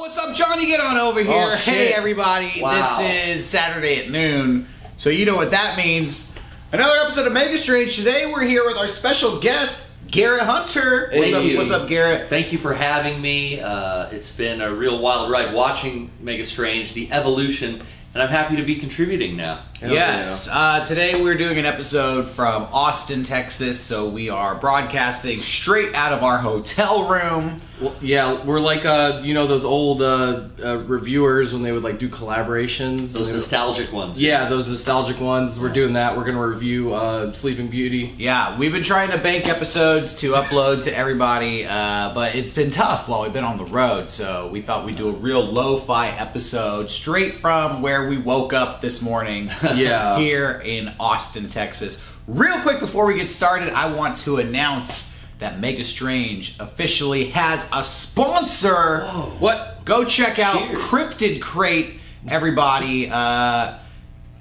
what's up, Johnny? Get on over here. Oh, hey, everybody. Wow. This is Saturday at noon, so you know what that means. Another episode of Mega Strange. Today we're here with our special guest, Garrett Hunter. What's Thank up? you. What's up, Garrett? Thank you for having me. Uh, it's been a real wild ride watching Mega Strange, the evolution, and I'm happy to be contributing now. Yes. Uh, today we're doing an episode from Austin, Texas. So we are broadcasting straight out of our hotel room. Well, yeah, we're like uh, you know those old uh, uh, reviewers when they would like do collaborations. Those They would- nostalgic ones. yeah, those nostalgic ones. We're doing that. We're gonna review uh, Sleeping Beauty. Yeah, we've been trying to bank episodes to upload to everybody, uh, but it's been tough while we've been on the road. So we thought we'd do a real lo-fi episode straight from where we woke up this morning. Yeah. here in Austin, Texas. Real quick before we get started, I want to announce that Mega Strange officially has a sponsor. What? Go check out Cheers. Cryptid Crate, everybody. Uh,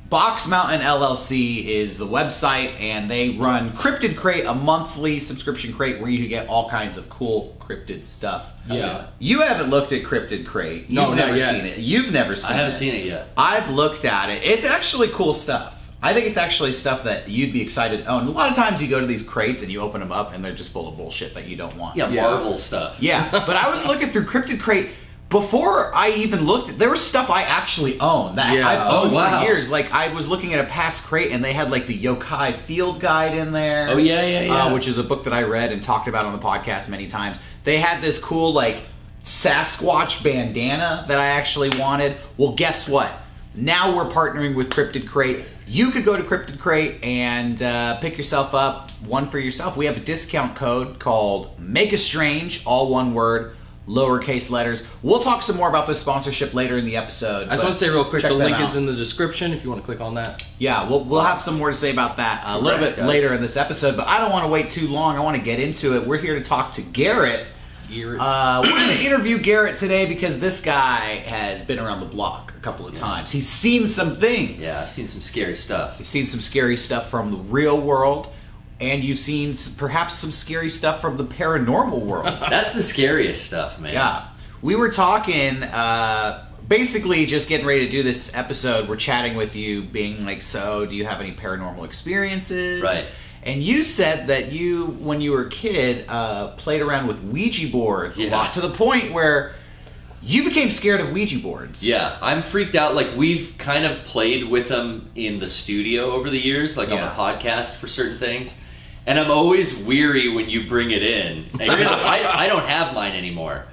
Box Mountain LLC is the website, and they run Cryptid Crate, a monthly subscription crate where you can get all kinds of cool cryptid stuff. Yeah. Uh, you haven't looked at Cryptid Crate. You've No, not never yet. seen it. You've never seen it. I haven't seen it yet. I've looked at it. It's actually cool stuff. I think it's actually stuff that you'd be excited oh, to own. A lot of times you go to these crates and you open them up and they're just full of bullshit that you don't want. Yeah, Yeah. Marvel stuff. Yeah, but I was looking through Cryptid Crate before I even looked. There was stuff I actually own that Yeah. I've Oh, owned wow. for years. Like I was looking at a past crate and they had like the Yokai Field Guide in there. Oh, yeah, yeah, yeah. Uh, which is a book that I read and talked about on the podcast many times. They had this cool like Sasquatch bandana that I actually wanted. Well, guess what? Now we're partnering with Cryptid Crate. You could go to Cryptid Crate and uh, pick yourself up one for yourself. We have a discount code called Mega Strange, all one word, lowercase letters. We'll talk some more about this sponsorship later in the episode. I just want to say real quick, the link out. is in the description if you want to click on that. Yeah, we'll, we'll have some more to say about that a little bit guys. later in this episode, but I don't want to wait too long. I want to get into it. We're here to talk to Garrett. Uh, we're going to interview Garrett today because this guy has been around the block a couple of times. He's seen some things. Yeah, I've seen some scary stuff. You've seen some scary stuff from the real world, and you've seen perhaps some scary stuff from the paranormal world. That's the scariest stuff, man. Yeah. We were talking, uh, basically just getting ready to do this episode. We're chatting with you, being like, so do you have any paranormal experiences? Right. And you said that you, when you were a kid, uh, played around with Ouija boards a Yeah. lot to the point where you became scared of Ouija boards. Yeah, I'm freaked out. Like we've kind of played with them in the studio over the years, like Yeah. on the podcast for certain things. And I'm always weary when you bring it in because I, I don't have mine anymore.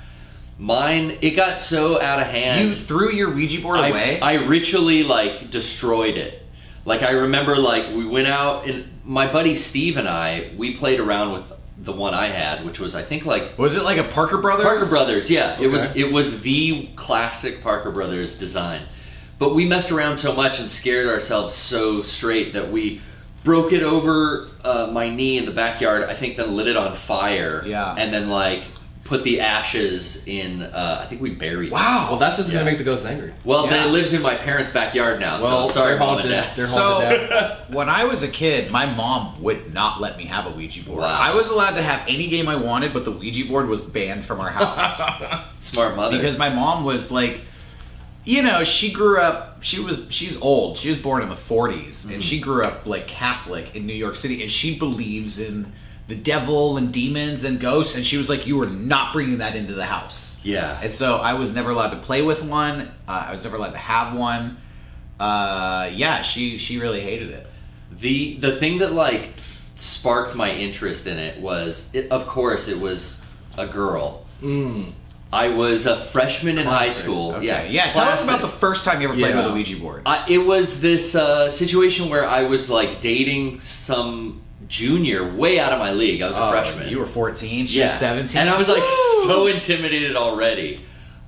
Mine, it got so out of hand. You threw your Ouija board I, away? I ritually like destroyed it. Like I remember, like we went out and my buddy Steve and I we played around with the one I had, which was I think like was it like a Parker Brothers? Parker Brothers, yeah. It was it was the classic Parker Brothers design. But we messed around so much and scared ourselves so straight that we broke it over uh, my knee in the backyard. I think then lit it on fire. Yeah. And then like put the ashes in. Uh, I think we buried. it. Wow. Well, that's just Yeah. gonna make the ghost angry. Well, Yeah. then it lives in my parents' backyard now. Well, so sorry, they're mom and haunted. dad. They're So, when I was a kid, my mom would not let me have a Ouija board. Wow. I was allowed to have any game I wanted, but the Ouija board was banned from our house Smart mother. because my mom was like, you know, she grew up. She was she's old. She was born in the 40s, and she grew up like Catholic in New York City, and she believes in the devil and demons and ghosts. And she was like, you were not bringing that into the house. yeah. And so I was never allowed to play with one. Uh, I was never allowed to have one. Uh, yeah, she she really hated it. The the thing that like sparked my interest in it was, it, of course, it was a girl. Mm. I was a freshman in high school. Okay. Yeah, yeah. Tell us about the first time you ever played Yeah. with a Ouija board. I, it was this uh, situation where I was like dating some junior, way out of my league. I was a Oh, freshman. You were 14. She yeah, was 17. and I was like Woo! so intimidated already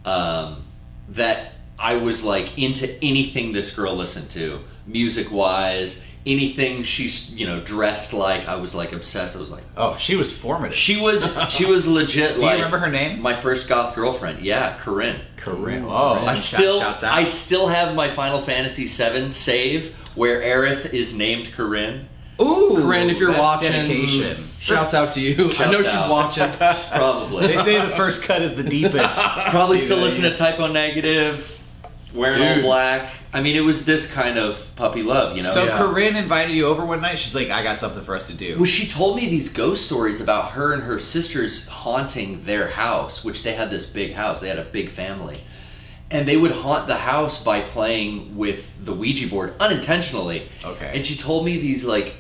um, that I was like into anything this girl listened to, music wise. Anything she's you know dressed like, I was like obsessed. I was like, Oh, she was formative. she was she was legit. Do you remember her name? My first goth girlfriend. Yeah, Corinne. Corinne. Oh, I still shouts out. I still have my Final Fantasy VII save where Aerith is named Corinne. Ooh, Corinne, if you're watching, dedication. shouts out to you. I Shouts know she's watching. Probably. They say the first cut is the deepest. Probably still Dude, listening to Type O Negative, wearing all black. I mean, it was this kind of puppy love, you know? So Yeah. Corinne invited you over one night. She's like, "I got something for us to do." Well, she told me these ghost stories about her and her sisters haunting their house, which they had this big house. They had a big family. And they would haunt the house by playing with the Ouija board unintentionally. Okay. And she told me these like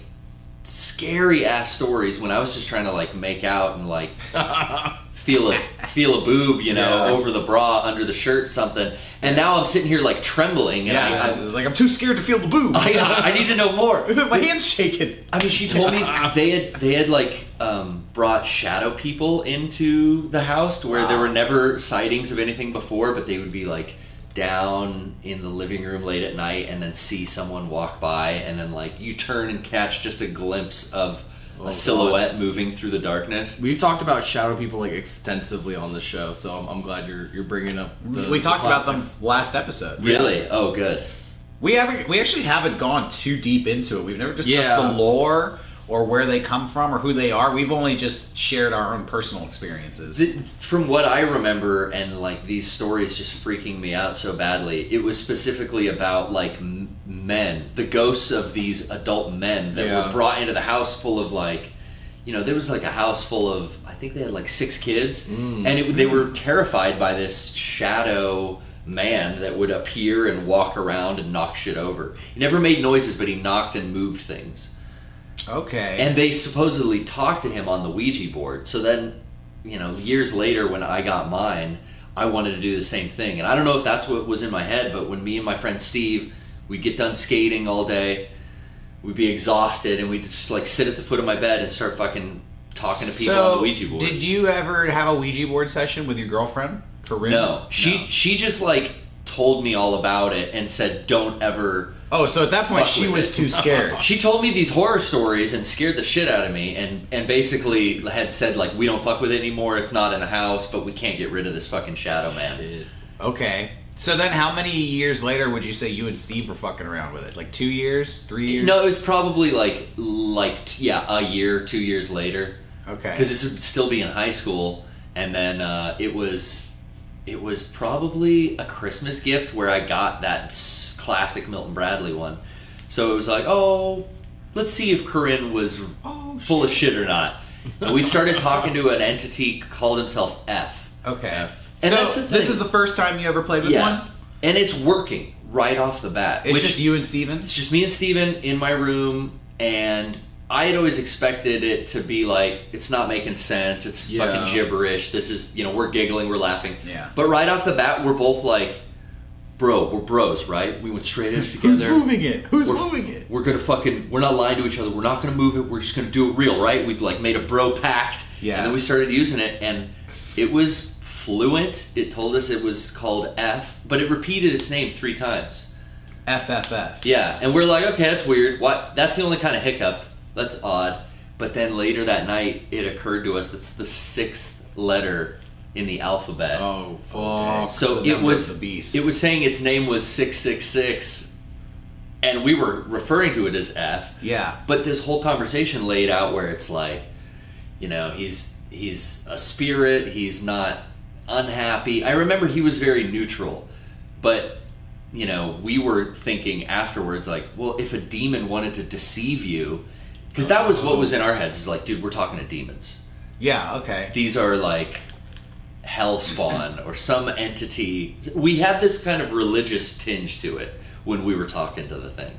scary ass stories when I was just trying to like make out and like feel a feel a boob, you know, Yeah. over the bra, under the shirt, something. And now I'm sitting here like trembling, and yeah, I, like, "I'm too scared to feel the boob." I, I, I need to know more. My hand's shaking. I mean, she told me they had they had like um, brought shadow people into the house to where there were never sightings of anything before, but they would be like down in the living room late at night and then see someone walk by, and then like you turn and catch just a glimpse of Oh, a God. silhouette moving through the darkness. We've talked about shadow people like extensively on the show, so I'm, I'm glad you're you're bringing up. The, we the talked about them last episode. Really? Oh, good. We haven't. We actually haven't gone too deep into it. We've never discussed Yeah. the lore or where they come from or who they are. We've only just shared our own personal experiences. Th- From what I remember, and like these stories just freaking me out so badly, it was specifically about like men, the ghosts of these adult men that Yeah. were brought into the house full of like, you know, there was like a house full of, I think they had like six kids, Mm. and it, they were terrified by this shadow man that would appear and walk around and knock shit over. He never made noises, but he knocked and moved things. Okay. And they supposedly talked to him on the Ouija board. So then, you know, years later when I got mine, I wanted to do the same thing. And I don't know if that's what was in my head, but when me and my friend Steve, we'd get done skating all day, we'd be exhausted, and we'd just like sit at the foot of my bed and start fucking talking to people so, on the Ouija board. did you ever have a Ouija board session with your girlfriend, Corinne? no, she she just like told me all about it and said, "Don't ever." Oh, so at that point Fuck she with was it. too scared. She told me these horror stories and scared the shit out of me, and and basically had said like, "We don't fuck with it anymore. It's not in the house, but we can't get rid of this fucking shadow man." okay. So then, how many years later would you say you and Steve were fucking around with it? Like two years, three years? No, it was probably like like t- yeah, a year, two years later, okay. because this would still be in high school, and then uh, it was it was probably a Christmas gift where I got that s- classic Milton Bradley one. So it was like, oh, let's see if Corinne was Oh, full of shit or not. And we started talking to an entity called himself F. Okay. And so this is the first time you ever played with Yeah. one. And it's working right off the bat. It's which- just you and Steven. It's just me and Steven in my room, and I had always expected it to be like, it's not making sense, it's Yeah. fucking gibberish, this is, you know, we're giggling, we're laughing. Yeah. But right off the bat, we're both like, bro, we're bros, right? We went straight edge together. Who's moving it? Who's we're, moving it? We're gonna fucking, we're not lying to each other, we're not gonna move it, we're just gonna do it real, right? We like made a bro pact, Yeah. and then we started using it, and it was fluent. It told us it was called F, but it repeated its name three times. FFF. Yeah, and we're like, okay, that's weird. What? That's the only kind of hiccup. That's odd. But then later that night, it occurred to us that's the sixth letter in the alphabet. Oh fuck! so it was the beast. it was saying its name was six six six, and we were referring to it as F. Yeah. But this whole conversation laid out where it's like, you know, he's he's a spirit. He's not unhappy. I remember he was very neutral, but you know, we were thinking afterwards, like, well, if a demon wanted to deceive you, because that was what was in our heads. Is like, dude, we're talking to demons. Yeah. Okay. These are like hellspawn or some entity. We had this kind of religious tinge to it when we were talking to the thing.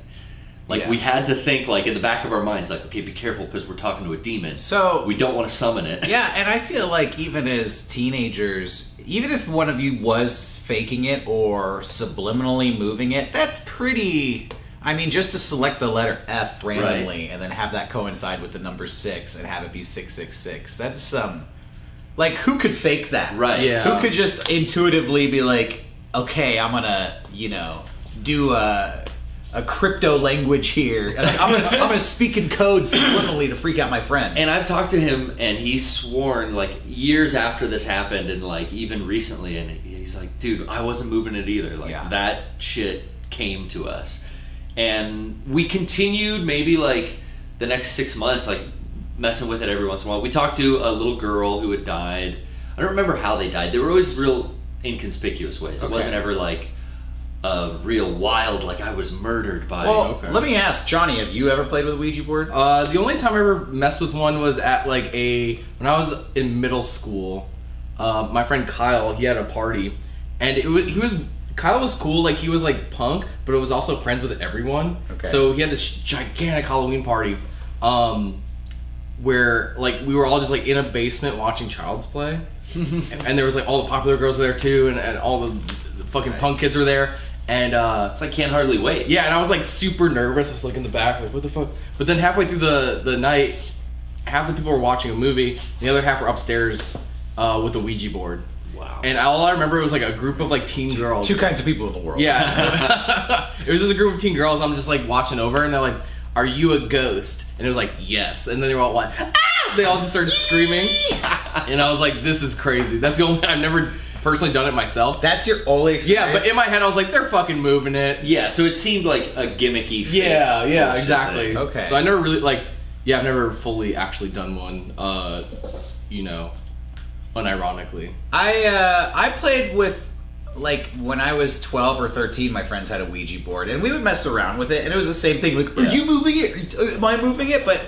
Like Yeah. we had to think, like in the back of our minds, like, okay, be careful because we're talking to a demon. So we don't want to summon it. Yeah, and I feel like even as teenagers, even if one of you was faking it or subliminally moving it, that's pretty. I mean, just to select the letter F randomly and then have that coincide with the number six and have it be six six six. That's um, like who could fake that? Right. Yeah. Who could just intuitively be like, okay, I'm gonna, you know, do a a crypto language here. I'm gonna, I'm gonna speak in code subliminally to freak out my friend. And I've talked to him, and he's sworn like years after this happened, and like even recently, and he's like, "Dude, I wasn't moving it either. Like Yeah. that shit came to us." And we continued maybe like the next six months, like messing with it every once in a while. We talked to a little girl who had died. I don't remember how they died. They were always real inconspicuous ways. It Okay. wasn't ever like a real wild, like I was murdered by. Well, okay. let me ask Johnny. Have you ever played with a Ouija board? Uh, the only time I ever messed with one was at like a when I was in middle school. Uh, my friend Kyle, he had a party, and it was he was Kyle was cool. Like he was like punk, but it was also friends with everyone. Okay. So he had this gigantic Halloween party, um, where like we were all just like in a basement watching Child's Play, and there was like all the popular girls were there too, and, and all the, the fucking punk kids were there, and uh, it's like can't hardly wait. yeah, and I was like super nervous. I was like in the back, like what the fuck. But then halfway through the the night, half the people were watching a movie, the other half were upstairs uh, with a Ouija board. Wow. And all I remember was like a group of like teen girls. Two kinds of people in the world. Yeah, it was just a group of teen girls. I'm just like watching over, and they're like, "Are you a ghost?" And it was like, "Yes." And then they were all like, "Ah!" They all just started screaming, and I was like, "This is crazy." That's the only I've never personally done it myself. That's your only experience. Yeah, but in my head, I was like, "They're fucking moving it." Yeah, so it seemed like a gimmicky. fake Yeah, yeah, bullshit exactly. thing. Okay. So I never really like, yeah, I've never fully actually done one. Uh, you know, unironically. I uh, I played with like when I was twelve or thirteen. My friends had a Ouija board, and we would mess around with it, and it was the same thing. Like, are you moving it? Am I moving it? But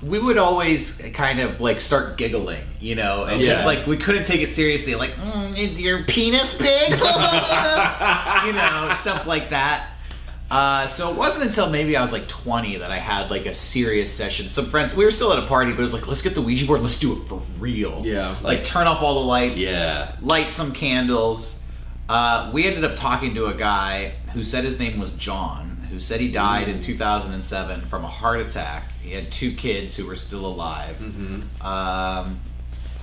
we would always kind of like start giggling, you know, and just like we couldn't take it seriously. Like, mm, is your penis big? you know, stuff like that. Uh, so it wasn't until maybe I was like 20 that I had like a serious session. Some friends, we were still at a party, but it was like, let's get the Ouija board, let's do it for real. Yeah. Like turn off all the lights Yeah. light some candles. Uh, we ended up talking to a guy who said his name was John, who said he died in 2007 from a heart attack. He had two kids who were still alive. Um,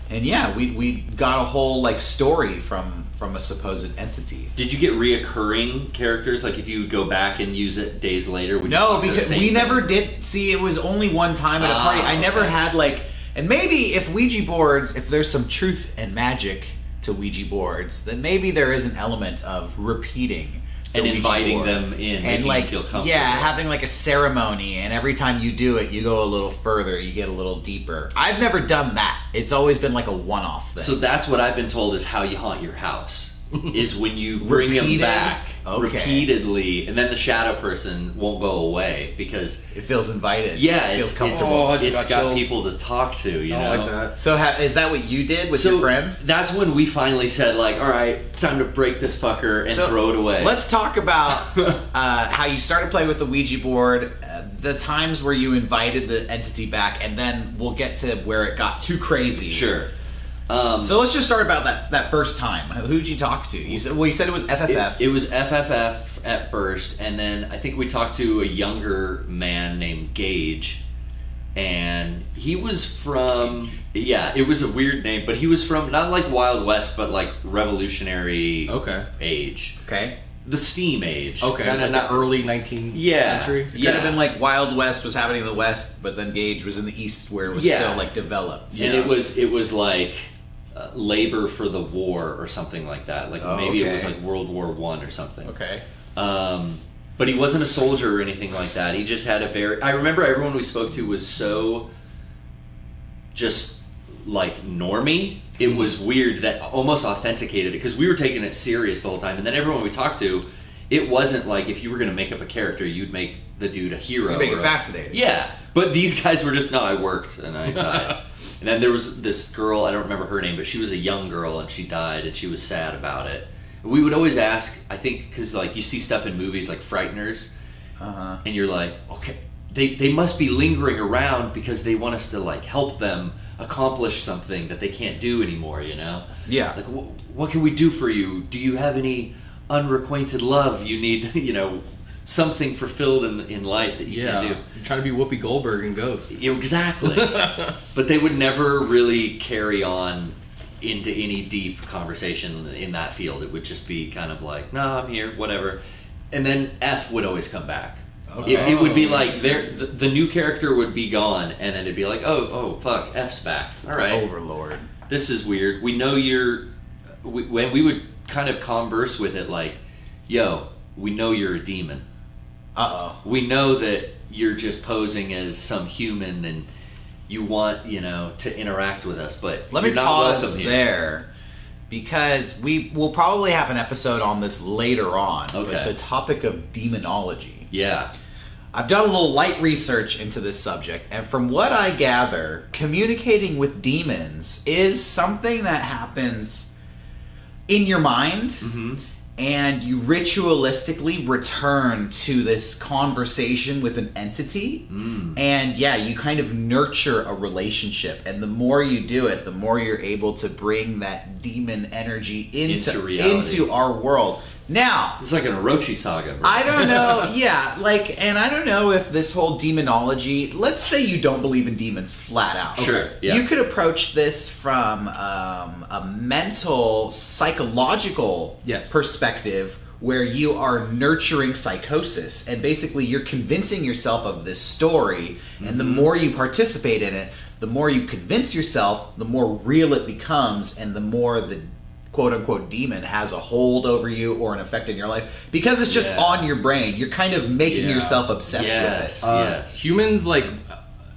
and yeah, we, we got a whole like story from from a supposed entity. Did you get reoccurring characters? Like if you would go back and use it days later? No, because we thing? never did see. It was only one time at a Ah, party. I never okay. had like, and maybe if Ouija boards, if there's some truth and magic to Ouija boards, then maybe there is an element of repeating And Ouija inviting board. them in, and like feel comfortable. yeah, having like a ceremony, and every time you do it, you go a little further, you get a little deeper. I've never done that. It's always been like a one-off thing. So that's what I've been told is how you haunt your house. Is when you bring them Repeated? back Okay. repeatedly, and then the shadow person won't go away because it feels invited. yeah, it feels it's, comfortable. Oh, I it's, just it's got got chills. people to talk to. You I know, don't like that. So ha- is that what you did with so your friend? that's when we finally said like, all right, time to break this fucker and So, throw it away. Let's talk about uh, how you started playing with the Ouija board, uh, the times where you invited the entity back, and then we'll get to where it got too crazy. sure. Um, So let's just start about that that first time. Who'd you talk to? You said well, you said it was FFF. It, it was FFF at first, and then I think we talked to a younger man named Gage, and he was from yeah, it was a weird name, but he was from not like Wild West, but like Revolutionary Okay. age, okay, the Steam age, Okay. Kinda Like the early 19th Yeah. century. it Yeah. could have been like Wild West was happening in the West, but then Gage was in the East where it was Yeah. still like developed. and Yeah. it was it was like. Uh, labor for the war or something like that. Like Oh, maybe it was like World War One or something. Okay. Um, but he wasn't a soldier or anything like that. He just had a very. I remember everyone we spoke to was so just like normie. It was weird that almost authenticated it because we were taking it serious the whole time. And then everyone we talked to, it wasn't like if you were going to make up a character, you'd make the dude a hero. You make it a- fascinating. Yeah, but these guys were just no. I worked and I died. And then there was this girl. I don't remember her name, but she was a young girl and she died, and she was sad about it. We would always ask. I think because like you see stuff in movies like Frighteners, Uh huh. and you're like, okay, they they must be lingering around because they want us to like help them accomplish something that they can't do anymore. You know? Yeah. Like, wh- what can we do for you? Do you have any unrequited love you need? You know, something fulfilled in in life that you Yeah. can do. You're trying to be Whoopi Goldberg in Ghost. Exactly. but they would never really carry on into any deep conversation in that field. It would just be kind of like, no, I'm here, whatever. And then F would always come back. Okay. It, it would be Oh. like there, the, the new character would be gone, and then it'd be like, oh, oh, fuck, F's back. All right, Overlord. this is weird. We know you're. We, when we would kind of converse with it, like, yo, we know you're a demon Uh oh. we know that you're just posing as some human and you want you know to interact with us, but Let me pause there because we will probably have an episode on this later on. Okay. The topic of demonology. Yeah, I've done a little light research into this subject, and from what I gather, communicating with demons is something that happens in your mind, Mm-hmm. And you ritualistically return to this conversation with an entity. Mm. And yeah, you kind of nurture a relationship, and the more you do it, the more you're able to bring that demon energy into, Into into our world. Now, it's like an Orochi saga. Bro. I don't know. Yeah, like, and I don't know if this whole demonology. Let's say you don't believe in demons flat out. Sure, yeah. You could approach this from um, a mental, psychological Yes. perspective where you are nurturing psychosis and basically you're convincing yourself of this story and the Mm-hmm. more you participate in it the more you convince yourself the more real it becomes and the more the quote unquote demon has a hold over you or an effect in your life because it's just Yeah. on your brain you're kind of making Yeah. yourself obsessed Yes. with it Uh, Yes. Humans, like,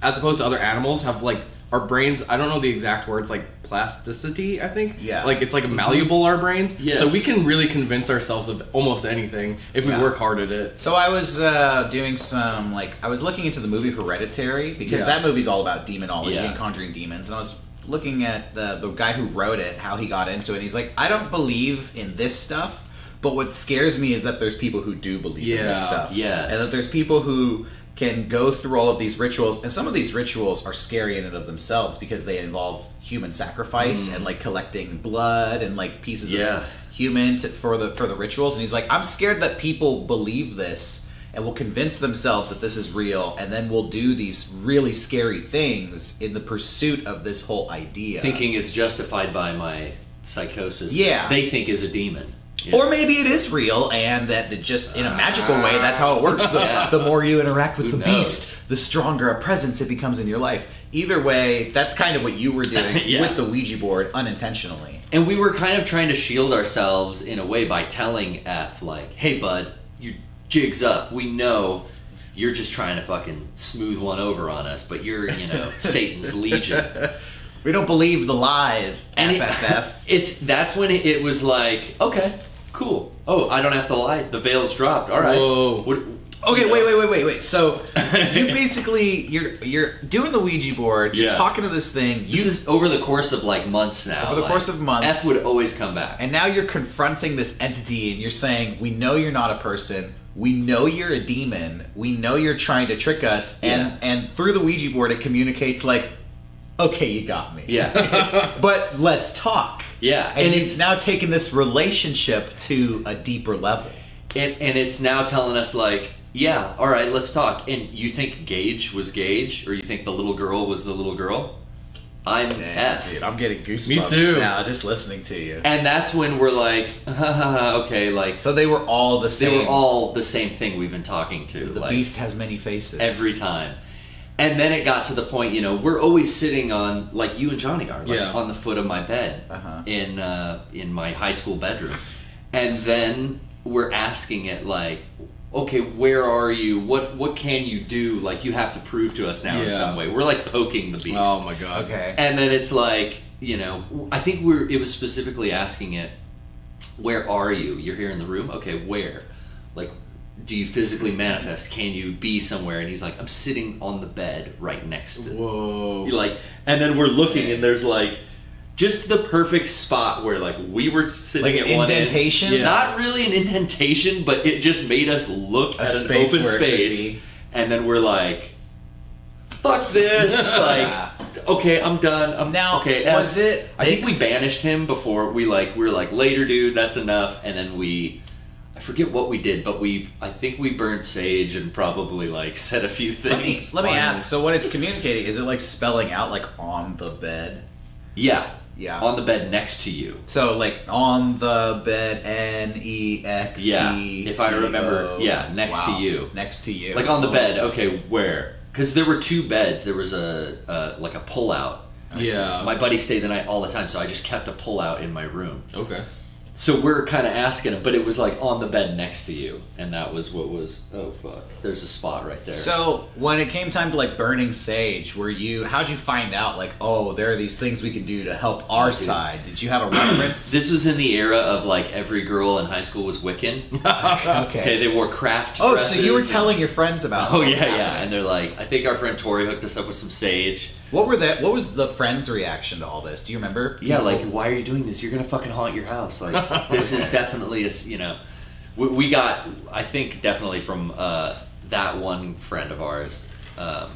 as opposed to other animals, have like our brains. I don't know the exact words, like plasticity. I think. Yeah. Like it's like malleable our brains. Yes. So we can really convince ourselves of almost anything if we Yeah. work hard at it. So I was uh, doing some like I was looking into the movie Hereditary because Yeah. that movie's all about demonology Yeah. and conjuring demons, and I was looking at the the guy who wrote it, how he got into it. And he's like, I don't believe in this stuff, but what scares me is that there's people who do believe in this Yeah. stuff, Yes. and that there's people who can go through all of these rituals, and some of these rituals are scary in and of themselves because they involve human sacrifice mm. and like collecting blood and like pieces Yeah. of human to, for the for the rituals and he's like i'm scared that people believe this and will convince themselves that this is real and then will do these really scary things in the pursuit of this whole idea thinking it's justified by my psychosis. Yeah. they think is a demon. Yeah. or maybe it is real and that it just in a magical way that's how it works the, Yeah. the more you interact with Who the knows? beast the stronger a presence it becomes in your life either way that's kind of what you were doing Yeah. with the ouija board unintentionally And we were kind of trying to shield ourselves in a way by telling F, like, hey, bud, jig's up. We know you're just trying to fucking smooth one over on us, but you're, you know, Satan's legion. we don't believe the lies And it- fff it's that's when it, it was like, okay, cool. Oh, I don't have to lie. The veil's dropped. All right. Whoa. What, Okay, you wait, wait, wait, wait, wait. So you basically you're you're doing the Ouija board. You're Yeah. talking to this thing. You This is over the course of like months now. Over the like, course of months. F would always come back. and now you're confronting this entity, and you're saying, "We know you're not a person. We know you're a demon. We know you're trying to trick us." And Yeah. and through the Ouija board, it communicates like, "Okay, you got me." yeah. but let's talk. Yeah, And, and it's now taken this relationship to a deeper level. and, and it's now telling us like yeah all right let's talk and you think gage was gage or you think the little girl was the little girl i'm f dude, I'm getting goosebumps Me too. now just listening to you. and that's when we're like okay like So they were all the same. they were all the same thing we've been talking to The like, beast has many faces. every time and then it got to the point you know we're always sitting on like you and johnny are like Yeah. on the foot of my bed Uh-huh. in uh, in my high school bedroom and then we're asking it like okay where are you? What what can you do? Like you have to prove to us now in Yeah. some way. We're like poking the beast. Oh my god. Okay. and then it's like you know i think we're it was specifically asking it where are you? You're here in the room? Okay where? Like do you physically manifest? Can you be somewhere? And he's like i'm sitting on the bed right next to Whoa. you like and then we're looking and there's like just the perfect spot where like we were sitting Like at one end. indentation? Yeah. not really an indentation but it just made us look A at an open where it could space and then we're like fuck this like okay i'm done i'm Now, okay was F. it- i think we banished him before we like we were like later dude that's enough and then we I forget what we did, but we I think we burned sage and probably like said a few things. Let me let me ask. So when it's communicating, is it like spelling out like on the bed? Yeah, Yeah. on the bed next to you. So like on the bed, N E X T. Yeah, if I remember, yeah, next to you. Next to you. Like on the bed. Okay, where? Because there were two beds. There was a uh, like a pull out. Yeah. My buddy stayed the night all the time, so I just kept a pull out in my room. okay. So we're kind of asking him, but it was like on the bed next to you, and that was what was. Oh fuck! There's a spot right there. So when it came time to like burning sage, were you? How'd you find out? Like, oh, there are these things we can do to help our side. Did you have a reference? this was in the era of like every girl in high school was Wiccan. okay. Okay, they wore craft. Oh, so you were dresses telling your friends about? Oh yeah, yeah, and they're like, I think our friend Tori hooked us up with some sage. What were that? What was the friends' reaction to all this? Do you remember? Yeah, People- like, why are you doing this? You're gonna fucking haunt your house. Like, this is definitely a you know, we, we got, I think, definitely from uh, that one friend of ours, um,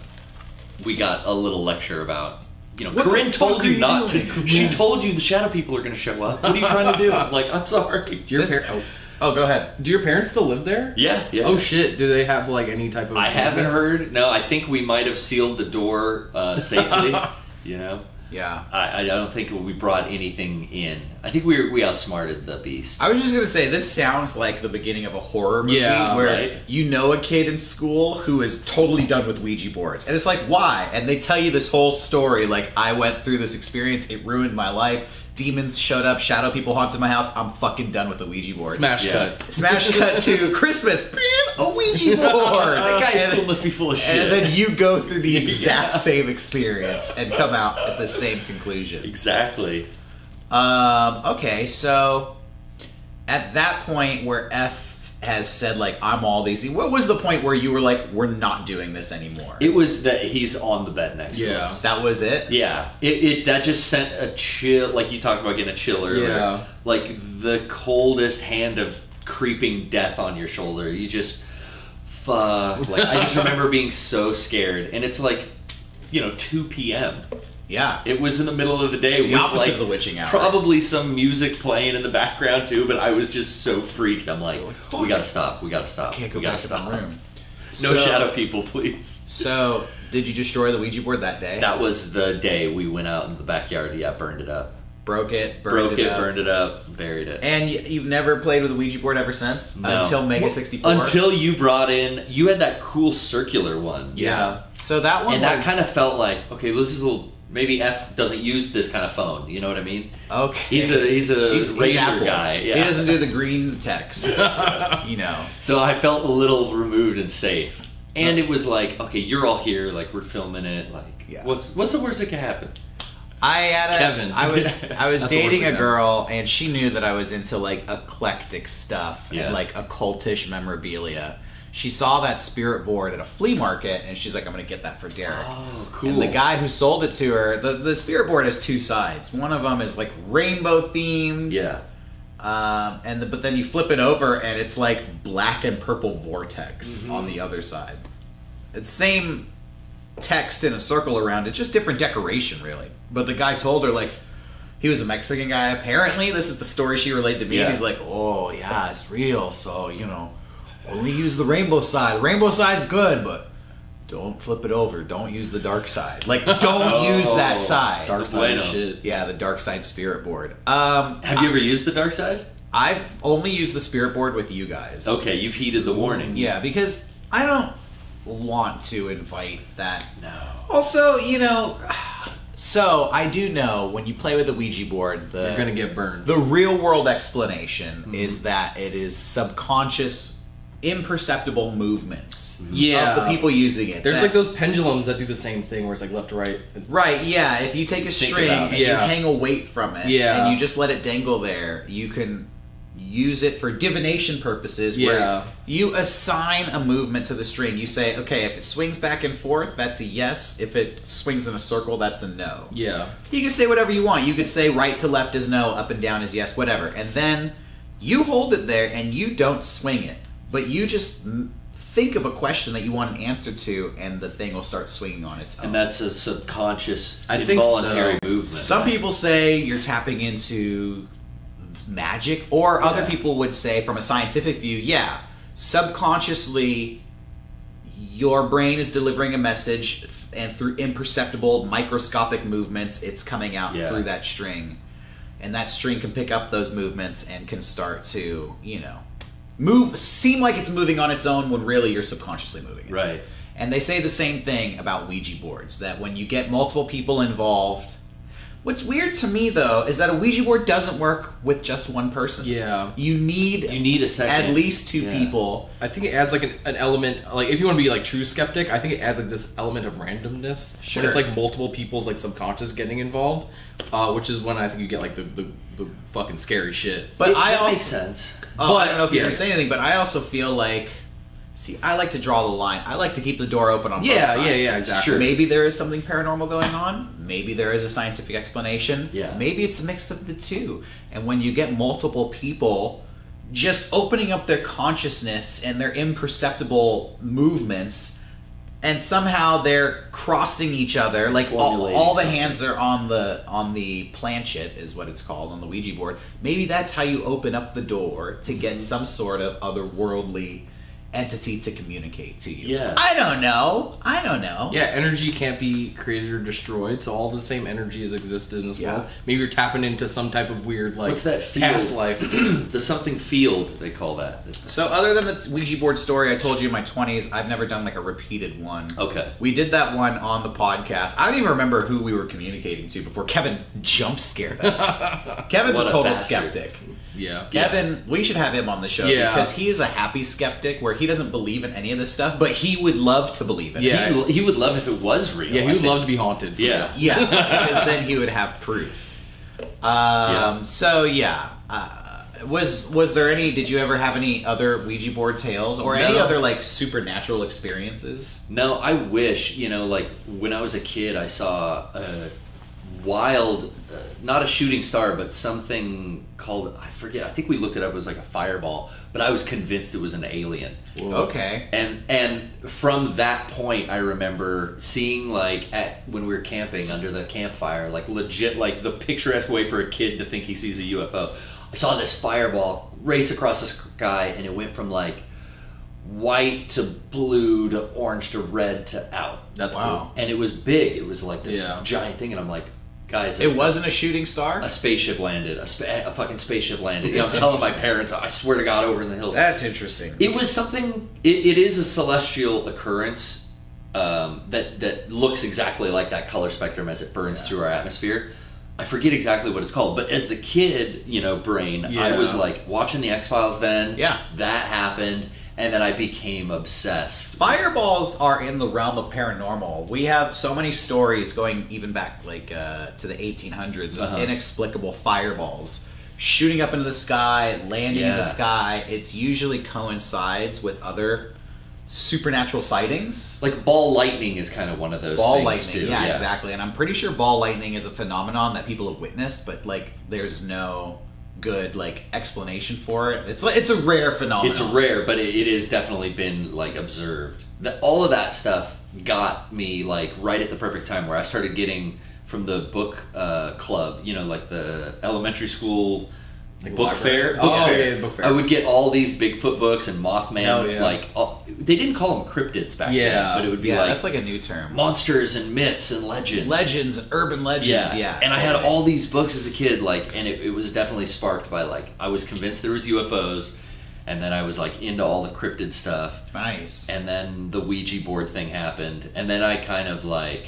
we got a little lecture about, you know, What Corinne told you not doing? to. She told you the shadow people are gonna show up. What are you trying to do? I'm like, I'm sorry. Do your, This- par- oh, go ahead. do your parents still live there? Yeah, yeah. Oh shit! Do they have like any type of? I haven't campus? heard. No, I think we might have sealed the door uh, safely. you know. Yeah. I, I don't think we brought anything in. I think we we outsmarted the beast. I was just gonna say this sounds like the beginning of a horror movie Yeah, where right. you know a kid in school who is totally done with Ouija boards, and it's like why? And they tell you this whole story like I went through this experience, it ruined my life. Demons showed up, shadow people haunted my house. I'm fucking done with the Ouija board. Smash Yeah. cut. Smash cut to Christmas. Man, a Ouija board. That guy at And- school must be full of shit. And then you go through the exact Yeah. same experience and come out at the same conclusion. exactly. Um, okay, so at that point where F has said like I'm all these, what was the point where you were like we're not doing this anymore? It was that he's on the bed next to Yeah. us. that was it. Yeah, it, it that just sent a chill. Like you talked about getting a chill earlier. Yeah. Like the coldest hand of creeping death on your shoulder. You just fuck. Like I just remember being so scared, and it's like, you know, two p.m. Yeah. It was in the middle of the day The with opposite like of the witching hour. probably some music playing in the background too. But I was just so freaked. I'm like, fuck. we gotta stop. We gotta stop. Can't go we back to stop. the room. No So- shadow people, please. So did you destroy the Ouija board that day? That was the day we went out in the backyard. Yeah, burned it up. Broke it, burned Broke it, it, up. burned it up, buried it. And you've never played with a Ouija board ever since No. until Mega sixty four. Until you brought in, you had that cool circular one. yeah. So that one And that kind of felt like, okay, well, this is a little. Maybe F doesn't use this kind of phone. You know what I mean? okay. He's a he's a He's- he's razor Apple. guy. Yeah. He doesn't do the green text. you know. So I felt a little removed and safe. And it was like, okay, you're all here, like we're filming it. Like, Yeah. what's what's the worst that could happen? I had a, Kevin. I was I was dating a thing girl and she knew that I was into like eclectic stuff Yeah. and like occultish memorabilia. She saw that spirit board at a flea market and she's like, I'm gonna get that for Derek. Oh, cool. And the guy who sold it to her, the, the spirit board has two sides. One of them is like rainbow themed. Yeah. Um, and the, but then you flip it over and it's like black and purple vortex Mm-hmm. on the other side. It's same text in a circle around it, just different decoration, really. But the guy told her like he was a Mexican guy. Apparently, this is the story she relayed to me. Yeah. He's like, "Oh yeah, it's real. So you know, only use the rainbow side. Rainbow side's good, but." Don't flip it over. Don't use the dark side. Like, don't use that Oh, side. Dark side shit. Yeah, the dark side spirit board. Um, Have you ever used the dark side? I've only used the spirit board with you guys. Okay, you've heeded the warning. Yeah, because I don't want to invite that. No. Also, you know, so I do know when you play with the Ouija board, the You're gonna get burned. the real world explanation is that it is subconscious, imperceptible movements Yeah. of the people using it. There's That- like those pendulums that do the same thing, where it's like left to right. Right, yeah. If you take a string and it. you hang a weight from it, Yeah. and you just let it dangle there, you can use it for divination purposes. Yeah. Where you assign a movement to the string. You say, okay, if it swings back and forth, that's a yes. If it swings in a circle, that's a no. Yeah. You can say whatever you want. You could say right to left is no, up and down is yes, whatever. And then you hold it there and you don't swing it, but you just think of a question that you want an answer to, and the thing will start swinging on its own. And that's a subconscious, I involuntary so. movement. Some people say you're tapping into magic, or other people would say, from a scientific view, yeah, subconsciously, your brain is delivering a message, and through imperceptible microscopic movements, it's coming out Yeah. through that string. And that string can pick up those movements and can start to, you know, move, seem like it's moving on its own when really you're subconsciously moving it. Right. And they say the same thing about Ouija boards that when you get multiple people involved, What's weird to me though is that a Ouija board doesn't work with just one person. Yeah. You need You need a second. at least two Yeah. people. I think it adds like an, an element, like if you want to be like true skeptic, I think it adds like this element of randomness. Sure. When it's like multiple people's like subconscious getting involved, uh, which is when I think you get like the, the, the fucking scary shit. But It- I that also makes sense. Oh, I don't know if you're yeah. gonna say anything, but I also feel like, see, I like to draw the line. I like to keep the door open on Yeah, both sides. yeah, yeah, exactly. Sure. Maybe there is something paranormal going on. Maybe there is a scientific explanation. Yeah. Maybe it's a mix of the two. And when you get multiple people just opening up their consciousness and their imperceptible movements, and somehow they're crossing each other, like all, all the hands are on the on the planchette is what it's called on the Ouija board. Maybe that's how you open up the door to get Mm-hmm. some sort of otherworldly entity to communicate to you. Yeah. I don't know. I don't know. Yeah, energy can't be created or destroyed, so all the same energy has existed in this Yeah. world. Maybe you're tapping into some type of weird like What's that field? past life. the something field they call that. So other than the Ouija board story I told you in my 20s, I've never done like a repeated one. Okay. We did that one on the podcast. I don't even remember who we were communicating to before Kevin jump scared us. Kevin's What a a total bastard. skeptic. Yeah. Kevin, we should have him on the show Yeah. because he is a happy skeptic where he doesn't believe in any of this stuff, but he would love to believe in Yeah. it. He, he would love if it was real. Yeah, I he would think. love to be haunted. for Yeah. real. Yeah, because then he would have proof. Um, So yeah, uh, was was there any? Did you ever have any other Ouija board tales or any No. other like supernatural experiences? No, I wish, you know, like when I was a kid, I saw a wild, uh, not a shooting star, but something called, I forget, I think we looked it up, it was like a fireball, but I was convinced it was an alien. Okay. And and from that point, I remember seeing like at when we were camping under the campfire, like legit, like the picturesque way for a kid to think he sees a UFO. I saw this fireball race across the sky, and it went from like white to blue to orange to red to out. That's Wow. And it was big. It was like this Yeah. giant thing, and I'm like, guys, It wasn't a shooting star. a spaceship landed. A, spa- a fucking spaceship landed. You know, I'm telling my parents, I swear to God, over in the hills. That's interesting. It was something. It, it is a celestial occurrence um, that that looks exactly like that color spectrum as it burns through our atmosphere. I forget exactly what it's called, but as the kid, you know, brain, I was like watching the X Files. Then, Yeah. that happened, and then I became obsessed. Fireballs are in the realm of paranormal. We have so many stories going even back like uh, to the 1800s of Uh-huh. inexplicable fireballs shooting up into the sky, landing in the sky. It's usually coincides with other supernatural sightings. Like ball lightning is kind of one of those Ball things lightning, too. yeah, exactly. And I'm pretty sure ball lightning is a phenomenon that people have witnessed, but like there's no good like explanation for it. It's like it's a rare phenomenon. It's rare, but it, it has definitely been like observed. That all of that stuff got me like right at the perfect time where I started getting from the book uh, club. You know, like the elementary school Like book library? fair. Oh, Book fair. yeah, book fair. I would get all these Bigfoot books and Mothman. Hell yeah. Like all, they didn't call them cryptids back then. Yeah. then, but it would be yeah, like, that's like a new term. monsters and myths and legends. Legends and urban legends, yeah. yeah. And I had all these books as a kid, like, and it, it was definitely sparked by like I was convinced there was UFOs, and then I was like into all the cryptid stuff, nice. and then the Ouija board thing happened, and then I kind of like